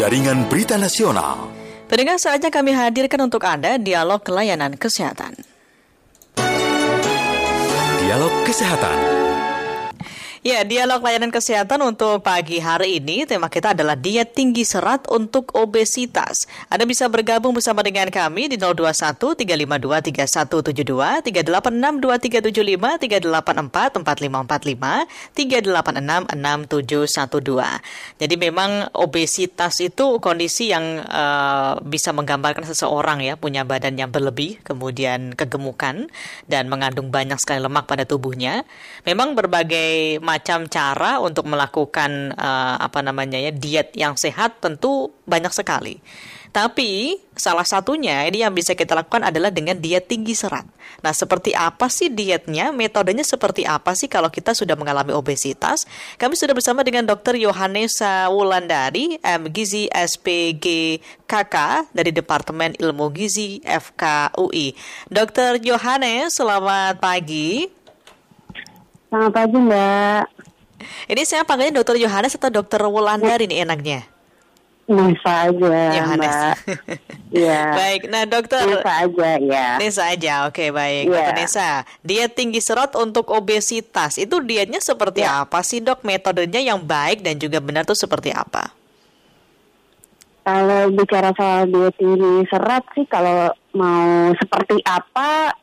Jaringan Berita Nasional. Pendengar saatnya kami hadirkan untuk Anda dialog layanan kesehatan. Dialog Kesehatan. Ya, dialog layanan kesehatan untuk pagi hari ini tema kita adalah diet tinggi serat untuk obesitas. Anda bisa bergabung bersama dengan kami di 021 352 3172 386 2375 384 4545 386 6712. Jadi memang obesitas itu kondisi yang uh, bisa menggambarkan seseorang ya punya badan yang berlebih, kemudian kegemukan dan mengandung banyak sekali lemak pada tubuhnya. Memang berbagai macam cara untuk melakukan uh, apa namanya ya diet yang sehat tentu banyak sekali. Tapi salah satunya ini yang bisa kita lakukan adalah dengan diet tinggi serat. Nah, seperti apa sih dietnya? Metodenya seperti apa sih kalau kita sudah mengalami obesitas? Kami sudah bersama dengan Dr. Yohanesa Wulandari, M. Gizi SPG KK dari Departemen Ilmu Gizi FKUI. Dr. Yohanes, selamat pagi. Selamat pagi Mbak. Ini saya panggilnya Dokter Yohanes atau Dokter Wulandari ini enaknya? Nisa aja Yohanes. Mbak. Iya. baik, nah dokter. Nisa aja ya. Nisa aja, oke baik. Ya. Dokter Nisa, diet tinggi serat untuk obesitas, itu dietnya seperti Ya. apa sih dok? Metodenya yang baik dan juga benar tuh seperti apa? Kalau bicara soal diet tinggi serat sih kalau mau seperti apa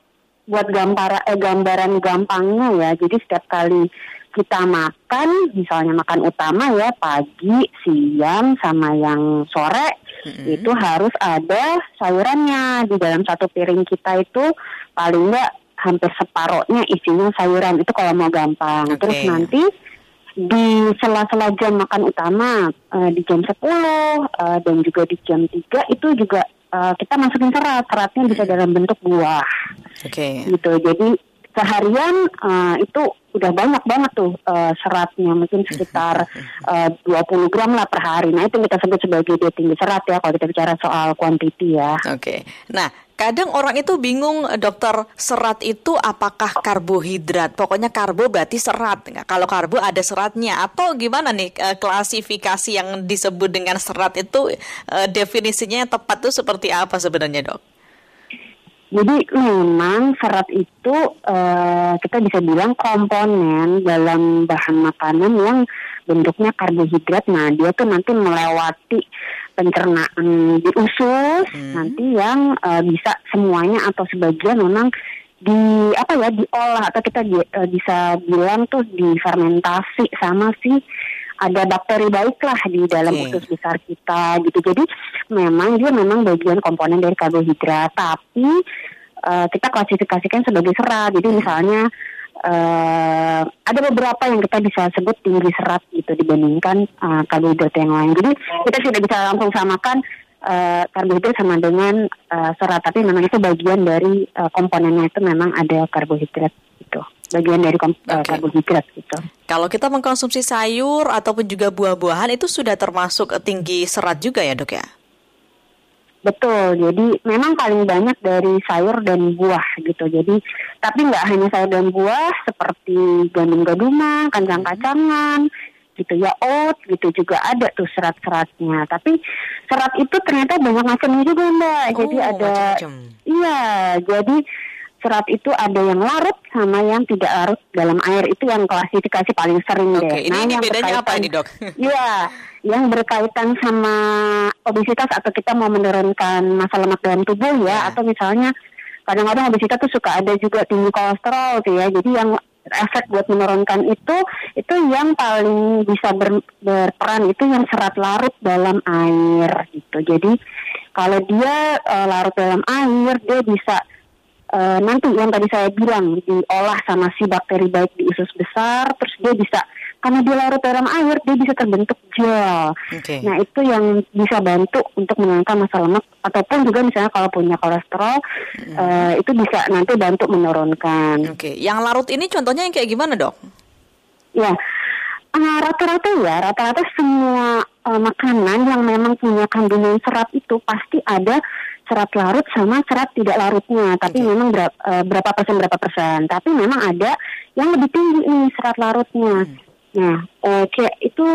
buat gambar eh, gambaran gampangnya ya. Jadi setiap kali kita makan, misalnya makan utama ya pagi, siang sama yang sore itu harus ada sayurannya di dalam satu piring kita itu paling enggak hampir separohnya isinya sayuran itu kalau mau gampang. Oke. Terus nanti di sela-sela jam makan utama eh, di jam 10 eh, dan juga di jam 3 itu juga eh, kita masukin serat. Seratnya bisa dalam bentuk buah Oke. gitu. Jadi seharian eh, itu udah banyak banget tuh eh, seratnya mungkin sekitar eh, 20 gram lah per hari. Nah itu kita sebut sebagai diet tinggi serat ya kalau kita bicara soal quantity ya. Oke. Nah, kadang orang itu bingung dokter serat itu apakah karbohidrat? Pokoknya karbo berarti serat. Nggak, Kalau karbo ada seratnya atau gimana nih klasifikasi yang disebut dengan serat itu definisinya yang tepat itu seperti apa sebenarnya, Dok? Jadi memang serat itu eh, kita bisa bilang komponen dalam bahan makanan yang bentuknya karbohidrat. Nah dia tuh nanti melewati pencernaan di usus, nanti yang eh, bisa semuanya atau sebagian memang di apa ya diolah atau kita di- eh, bisa bilang tuh difermentasi sama si ada bakteri baik lah di dalam Oke. usus besar kita gitu. Jadi memang dia memang bagian komponen dari karbohidrat, tapi eh, kita klasifikasikan sebagai serat. Jadi misalnya eh, ada beberapa yang kita bisa sebut tinggi serat gitu dibandingkan eh, karbohidrat yang lain. Jadi kita sudah bisa langsung samakan eh, karbohidrat sama dengan eh, serat, tapi memang itu bagian dari eh, komponennya itu memang ada karbohidrat. Bagian dari kom- eh, karbohidrat gitu. Kalau kita mengkonsumsi sayur ataupun juga buah-buahan itu sudah termasuk tinggi serat juga ya, Dok ya? Betul, jadi memang paling banyak dari sayur dan buah gitu. Jadi, tapi nggak hanya sayur dan buah, seperti gandum-ganduman, kacang-kacangan, gitu ya, oat gitu juga ada tuh serat-seratnya. Tapi serat itu ternyata banyak macamnya juga mbak. jadi Oh, ada, macam-macam. iya, jadi serat itu ada yang larut sama yang tidak larut dalam air itu yang klasifikasi paling sering Oke, deh. ini, ini yang bedanya apa ini, Dok? Iya, yang berkaitan sama obesitas atau kita mau menurunkan massa lemak dalam tubuh ya, Ya. atau misalnya kadang-kadang obesitas tuh suka ada juga tinggi kolesterol tuh ya. Jadi yang efek buat menurunkan itu itu yang paling bisa ber- berperan itu yang serat larut dalam air gitu. Jadi kalau dia eh, larut dalam air dia bisa eh, nanti yang tadi saya bilang diolah sama si bakteri baik di usus besar terus dia bisa karena dia larut dalam air dia bisa terbentuk gel. Oke. Nah itu yang bisa bantu untuk menurunkan massa lemak ataupun juga misalnya kalau punya kolesterol eh, itu bisa nanti bantu menurunkan. Oke, yang larut ini contohnya yang kayak gimana, Dok? Ya eh, rata-rata ya rata-rata semua eh, makanan yang memang punya kandungan serat itu pasti ada serat larut sama serat tidak larutnya. Tapi Oke. memang berapa, berapa persen berapa persen. Tapi memang ada yang lebih tinggi nih serat larutnya. Nah, oke itu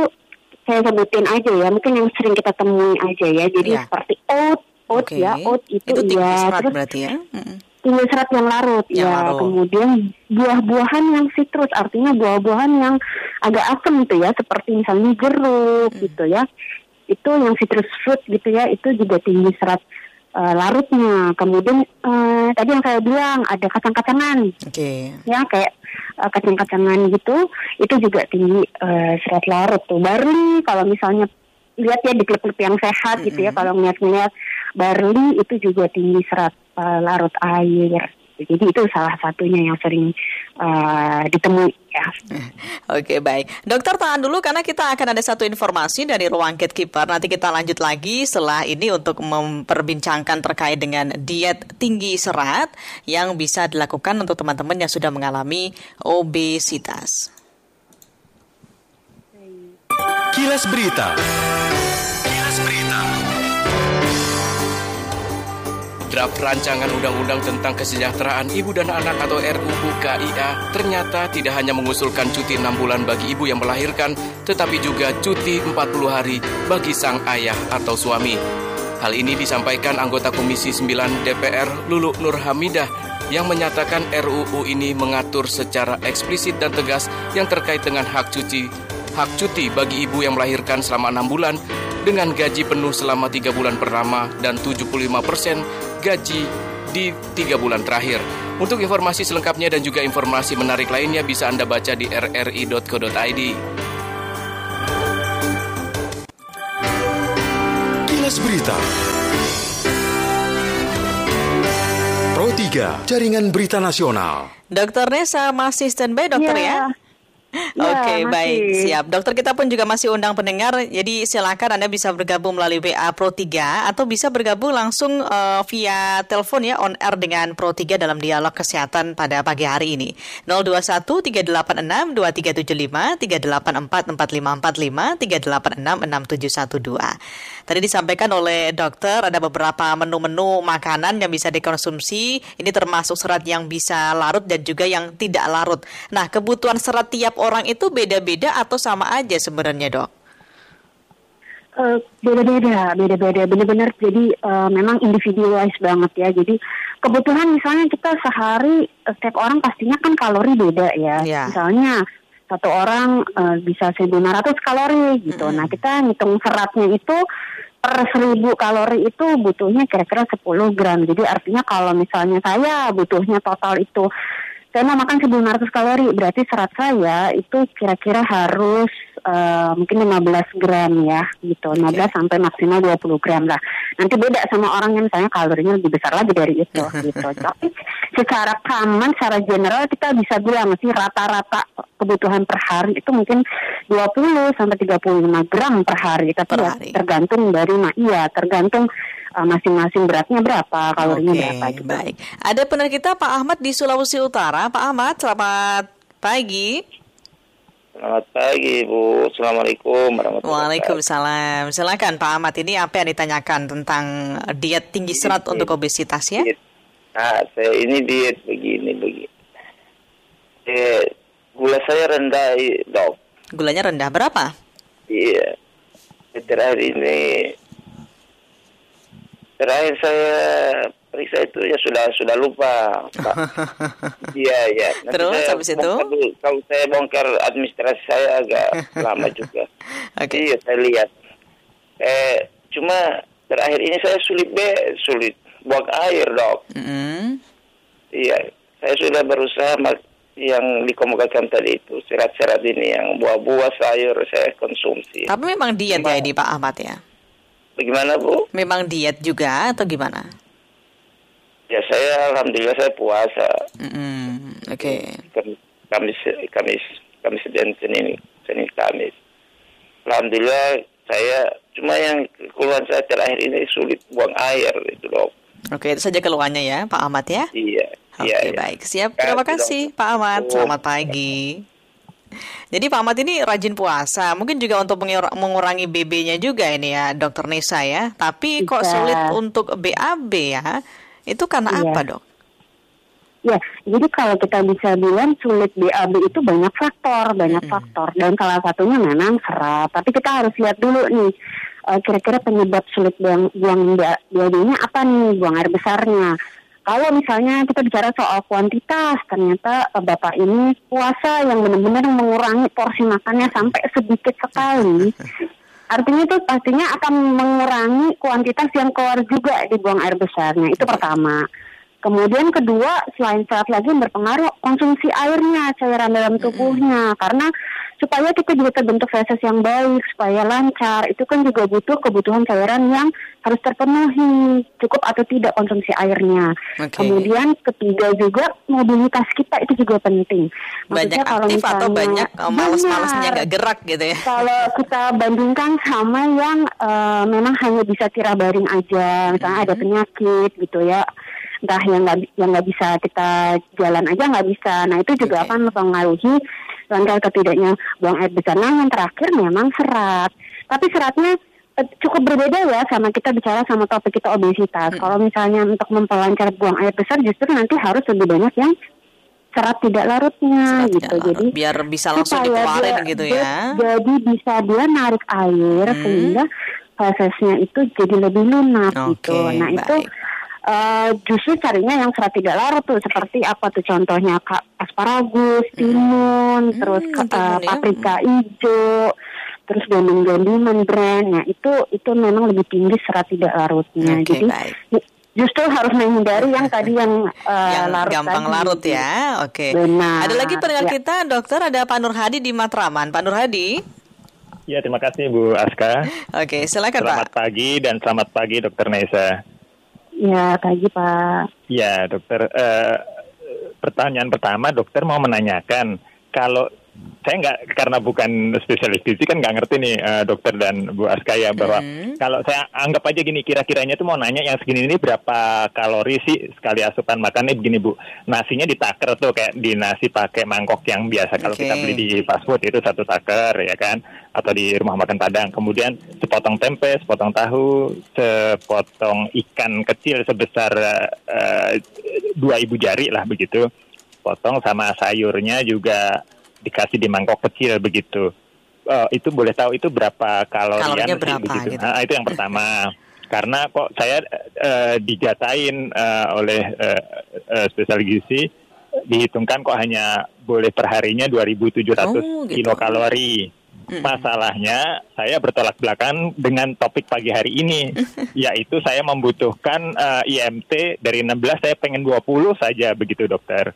saya sebutin aja ya, mungkin yang sering kita temui aja ya. Jadi Ya. seperti oat, oat Oke. ya, oat itu, tinggi ya. serat Terus berarti ya. Mm-mm. tinggi serat yang larut Yang ya. larut. Kemudian buah-buahan yang citrus, artinya buah-buahan yang agak asam gitu ya, seperti misalnya jeruk Hmm. gitu ya. Itu yang citrus fruit gitu ya, itu juga tinggi serat eh, larutnya. Kemudian eh, tadi yang saya bilang ada kacang-kacangan Oke. ya kayak eh, kacang-kacangan gitu itu juga tinggi eh, serat larut tuh barley kalau misalnya lihat ya di klip-klip yang sehat gitu ya kalau ngeliat-ngeliat barley itu juga tinggi serat eh, larut air jadi itu salah satunya yang sering eh, ditemui ya Oke baik, dokter tahan dulu karena kita akan ada satu informasi dari ruang gatekeeper. Nanti kita lanjut lagi setelah ini untuk memperbincangkan terkait dengan diet tinggi serat yang bisa dilakukan untuk teman-teman yang sudah mengalami obesitas. Kilas Berita. Kilas Berita. Draft rancangan undang-undang tentang kesejahteraan ibu dan anak atau RUU KIA ternyata tidak hanya mengusulkan cuti 6 bulan bagi ibu yang melahirkan, tetapi juga cuti 40 hari bagi sang ayah atau suami. Hal ini disampaikan anggota Komisi 9 DPR Lulu Nur Hamidah yang menyatakan RUU ini mengatur secara eksplisit dan tegas yang terkait dengan hak cuti hak cuti bagi ibu yang melahirkan selama 6 bulan dengan gaji penuh selama 3 bulan pertama dan 75% gaji di 3 bulan terakhir. Untuk informasi selengkapnya dan juga informasi menarik lainnya bisa Anda baca di rri.co.id. Kilas Berita. Pro 3, Jaringan Berita Nasional. Dokter Nesa masih standby dokter ya? Ya, Oke, masih. baik, siap. Dokter kita pun juga masih undang pendengar, jadi silakan Anda bisa bergabung melalui WA Pro 3 atau bisa bergabung langsung eh, via telepon ya on air dengan Pro 3 dalam dialog kesehatan pada pagi hari ini. 021 386 2375 384 4545 386 6712. Tadi disampaikan oleh dokter ada beberapa menu-menu makanan yang bisa dikonsumsi. Ini termasuk serat yang bisa larut dan juga yang tidak larut. Nah, kebutuhan serat tiap orang itu beda-beda atau sama aja sebenarnya, Dok? Eh, beda-beda, beda-beda, benar-benar jadi eh, memang individualis banget ya. Jadi kebutuhan misalnya kita sehari eh, setiap orang pastinya kan kalori beda ya. Ya. Misalnya satu orang eh, bisa 1.500 kalori gitu. Nah kita ngitung seratnya itu per 1000 kalori itu butuhnya kira-kira 10 gram. Jadi artinya kalau misalnya saya butuhnya total itu saya mau makan 1500 kalori, berarti serat saya itu kira-kira harus eh, mungkin 15 gram ya, gitu. 15 sampai maksimal 20 gram lah. Nanti beda sama orang yang misalnya kalorinya lebih besar lagi dari itu, gitu. Tapi secara common, secara general kita bisa bilang sih rata-rata kebutuhan per hari itu mungkin 20 sampai 35 gram per hari. Tapi Per ya hari. tergantung dari, ma- iya, tergantung eh, masing-masing beratnya berapa, kalorinya Oke, berapa gitu. baik. Ada pener kita Pak Ahmad di Sulawesi Utara. Pak Ahmad, selamat pagi. Selamat pagi Bu, Assalamualaikum warahmatullahi wabarakatuh. Waalaikumsalam. Silakan Pak Ahmad, ini apa yang ditanyakan tentang diet tinggi serat untuk obesitas ya? Diet. Nah, saya ini diet begini begini. Eh, gula saya rendah, dok. Gulanya rendah berapa? Iya. Terakhir ini, terakhir saya periksa itu ya sudah sudah lupa. Pak. Iya iya. Terus, saya habis itu? Kalau saya bongkar administrasi saya agak lama juga. Oke. Iya saya lihat. Eh cuma terakhir ini saya sulit be sulit buang air dok. Mm-mm. Iya saya sudah berusaha mak- yang dikemukakan tadi itu serat-serat ini yang buah-buah sayur saya konsumsi. Tapi memang diet ya ini Pak Ahmad ya? Bagaimana bu? Memang diet juga atau gimana? Ya saya alhamdulillah saya puasa. Mm-mm. Oke. Kam- Kamis Kamis Kamis dan Senin Senin Kamis. Alhamdulillah saya cuma yang keluhan saya terakhir ini sulit buang air itu dok. Oke, itu saja keluhannya ya Pak Ahmad ya? Iya. Oke, iya, iya. baik. Siap. Terima kasih. Pak Ahmad. Oh. Selamat pagi. Jadi Pak Ahmad ini rajin puasa, mungkin juga untuk mengur- mengurangi BB-nya juga ini ya, Dokter Nisa ya. Tapi kok Bisa. sulit untuk BAB ya? Itu karena Iya. apa dok? Ya, jadi kalau kita bisa bilang sulit BAB itu banyak faktor, banyak faktor. Dan salah satunya memang serat. Tapi kita harus lihat dulu nih, eh, kira-kira penyebab sulit buang, buang BAB-nya apa nih, buang air besarnya. Kalau misalnya kita bicara soal kuantitas, ternyata eh, Bapak ini puasa yang benar-benar mengurangi porsi makannya sampai sedikit sekali. Artinya itu pastinya akan mengurangi kuantitas yang keluar juga di buang air besarnya. Itu pertama. Kemudian kedua, selain serat lagi berpengaruh konsumsi airnya, cairan dalam tubuhnya. Karena supaya kita juga terbentuk feses yang baik, supaya lancar, itu kan juga butuh kebutuhan cairan yang harus terpenuhi, cukup atau tidak konsumsi airnya. Oke. Kemudian ketiga juga mobilitas kita itu juga penting. Banyak Maksudnya kalau aktif atau misalnya- banyak oh, males-malesnya nggak gerak gitu ya? kalau kita bandingkan sama yang eh, memang hanya bisa tira baring aja, misalnya ada penyakit gitu ya, entah yang nggak yang nggak bisa kita jalan aja nggak bisa. Nah itu juga Oke. akan mempengaruhi langkah atau tidaknya buang air besar. Nah yang terakhir memang serat, tapi seratnya eh, cukup berbeda ya sama kita bicara sama topik kita obesitas. Kalau misalnya untuk memperlancar buang air besar justru nanti harus lebih banyak yang serat tidak larutnya Serat gitu. tidak larut. Jadi biar bisa langsung dikeluarin dia- gitu ya. Jadi bisa dia narik air Hmm. sehingga fesesnya itu jadi lebih lunak gitu. Oke, Nah itu eh, justru carinya yang serat tidak larut tuh seperti apa tuh contohnya kak asparagus, timun, terus Hmm, eh, timun ya. paprika hijau, terus gandum-ganduman brand. Nah itu itu memang lebih tinggi serat tidak larutnya. Oke, Jadi baik. justru harus menghindari yang tadi yang eh, yang larut gampang tadi. larut ya. Oke. Benar, Ada lagi pendengar ya. kita, dokter ada Pak Nur Hadi di Matraman. Pak Nur Hadi. Ya, terima kasih Bu Aska. Oke, silakan Selamat Pak. pagi dan selamat pagi Dokter Nesa. Ya pagi Pak. Ya, Dokter. eh, pertanyaan pertama, Dokter mau menanyakan kalau saya nggak karena bukan spesialis gizi kan nggak ngerti nih eh, dokter dan Bu Aska ya bahwa Hmm. kalau saya anggap aja gini kira-kiranya tuh mau nanya yang segini ini berapa kalori sih sekali asupan makannya begini Bu? Nasinya ditaker tuh kayak di nasi pakai mangkok yang biasa. Kalau Oke. kita beli di fast food itu satu taker ya kan? Atau di rumah makan Padang. Kemudian sepotong tempe sepotong tahu sepotong ikan kecil sebesar eh, dua ibu jari lah begitu. Potong sama sayurnya juga dikasih di mangkok kecil begitu. Eh, itu boleh tahu itu berapa kalorian Kalorinya sih berapa begitu. gitu. Nah, itu yang pertama. Karena kok saya eh, dijatain eh, oleh eh, eh, spesialis gizi dihitungkan kok hanya boleh perharinya 2.700 Oh, gitu. kilokalori. Masalahnya saya bertolak belakang dengan topik pagi hari ini, yaitu saya membutuhkan eh, IMT dari 16 saya pengen 20 saja begitu dokter.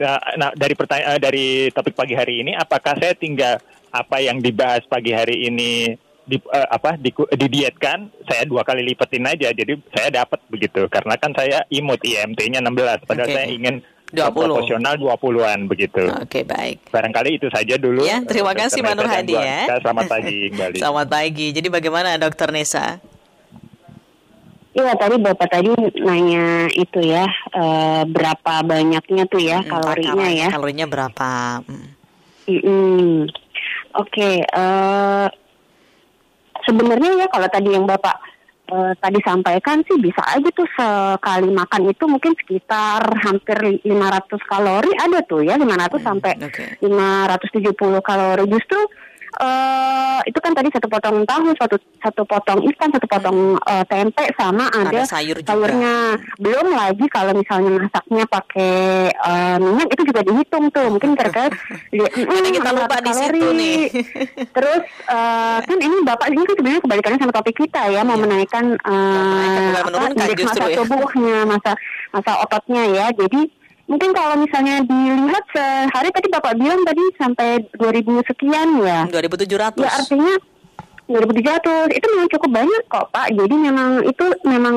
Nah, nah, dari pertanyaan dari topik pagi hari ini, apakah saya tinggal apa yang dibahas pagi hari ini di eh, apa di, didietkan? Saya dua kali lipetin aja, jadi saya dapat begitu. Karena kan saya imut IMT-nya 16, padahal Oke. saya ingin 20. proporsional 20-an begitu. Oke, baik. Barangkali itu saja dulu. Ya, terima kasih, Pak Nur Nesa dan Hadi, ya. Selamat pagi kembali. Selamat pagi. Jadi bagaimana Dokter Nesa? Iya tadi bapak tadi nanya itu ya eh, berapa banyaknya tuh ya Hmm, kalorinya takaran ya. Kalorinya berapa? Hmm. Oke, eh, sebenarnya ya kalau tadi yang bapak eh, tadi sampaikan sih bisa aja tuh sekali makan itu mungkin sekitar hampir 500 kalori ada tuh ya 500 sampai oke. 570 kalori justru eh itu kan tadi satu potong tahu, satu satu potong ikan, satu potong eh, tempe sama ada, Ada sayur juga. sayurnya. Belum lagi kalau misalnya masaknya pakai eh, minyak itu juga dihitung tuh. Mungkin kira-kira li- Kadang kita lupa 600 di situ nih. Terus eh, kan ini Bapak ini kan sebenarnya kebalikannya sama topik kita ya, mau menaikkan eh, menaikkan, apa, menurunkan indeks justru masa ya. tubuhnya, masa masa ototnya ya. Jadi mungkin kalau misalnya dilihat sehari tadi Bapak bilang tadi sampai 2000 sekian ya. 2700. Ya artinya 2700 itu memang cukup banyak kok Pak. Jadi memang itu memang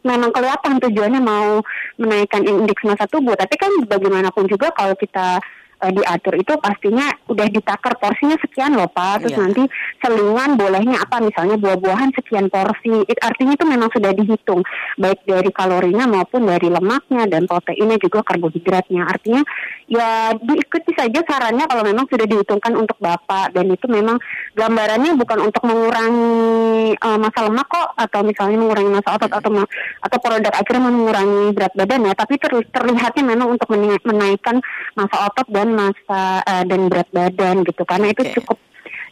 memang kelihatan tujuannya mau menaikkan indeks massa tubuh. Tapi kan bagaimanapun juga kalau kita uh, diatur itu pastinya udah ditakar porsinya sekian loh Pak. Terus Iya. nanti selingan bolehnya apa misalnya buah-buahan sekian porsi. It, artinya itu memang sudah dihitung baik dari kalorinya maupun dari lemaknya dan proteinnya juga karbohidratnya. Artinya ya diikuti saja sarannya kalau memang sudah dihitungkan untuk Bapak dan itu memang gambarannya bukan untuk mengurangi uh, masa lemak kok atau misalnya mengurangi masa otot atau atau produk akhirnya mengurangi berat badan ya, tapi ter- terlihatnya memang untuk menaikkan masa otot dan masa uh, dan berat badan gitu karena itu Oke. cukup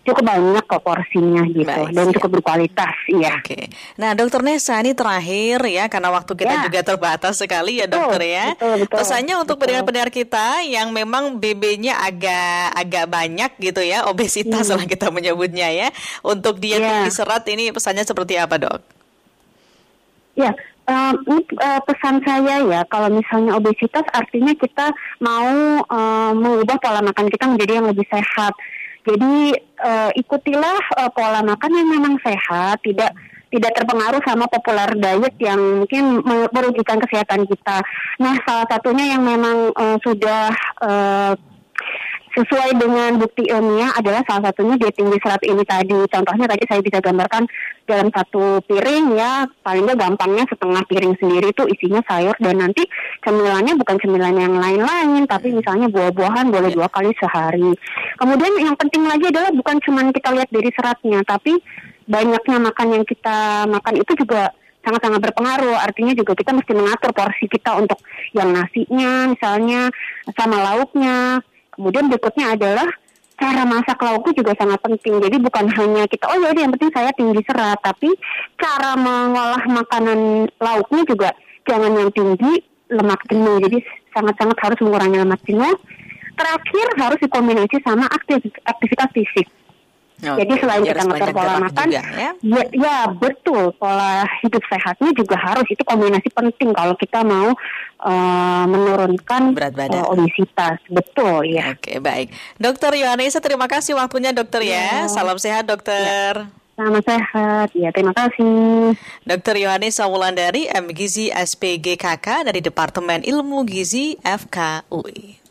cukup banyak kok porsinya gitu Baik, dan cukup berkualitas iya. Oke. Nah, Dokter Nesa ini terakhir ya karena waktu kita Ya. juga terbatas sekali ya, Betul, Dokter ya. betul, betul, Pesannya untuk pendengar-pendengar kita yang memang BB-nya agak agak banyak gitu ya, obesitas lah kita menyebutnya ya. Untuk diet Hmm. Ya. tinggi serat ini pesannya seperti apa, Dok? Ya, ini eh, pesan saya ya, kalau misalnya obesitas artinya kita mau em, mengubah pola makan kita menjadi yang lebih sehat. Jadi eh, ikutilah eh, pola makan yang memang sehat, tidak tidak terpengaruh sama populer diet yang mungkin me- merugikan kesehatan kita. Nah, salah satunya yang memang eh, sudah eh, sesuai dengan bukti ilmiah adalah salah satunya diet tinggi serat ini tadi. Contohnya tadi saya bisa gambarkan dalam satu piring ya, paling nggak gampangnya setengah piring sendiri itu isinya sayur dan nanti cemilannya bukan cemilan yang lain-lain, tapi misalnya buah-buahan boleh dua kali sehari. Kemudian yang penting lagi adalah bukan cuma kita lihat dari seratnya, tapi banyaknya makan yang kita makan itu juga sangat-sangat berpengaruh. Artinya juga kita mesti mengatur porsi kita untuk yang nasinya misalnya sama lauknya. Kemudian berikutnya adalah cara masak lauknya juga sangat penting. Jadi bukan hanya kita oh ya udah, yang penting saya tinggi serat, tapi cara mengolah makanan lauknya juga jangan yang tinggi lemak jenuh. Jadi sangat-sangat harus mengurangi lemak jenuh. Terakhir harus dikombinasi sama aktif- aktivitas fisik. Jadi Oke, selain kita ngatur pola makan, juga, ya. ya, ya betul pola hidup sehatnya juga harus itu kombinasi penting kalau kita mau eh, menurunkan Berat badan. eh, obesitas. Betul ya. Oke, baik. Dokter Yohanesa, terima kasih waktunya dokter ya. Ya. Salam sehat, dokter. Sama sehat. Ya terima kasih. Dr. Yohanesa Wulandari, M. Gizi SPGKK dari Departemen Ilmu Gizi FKUI.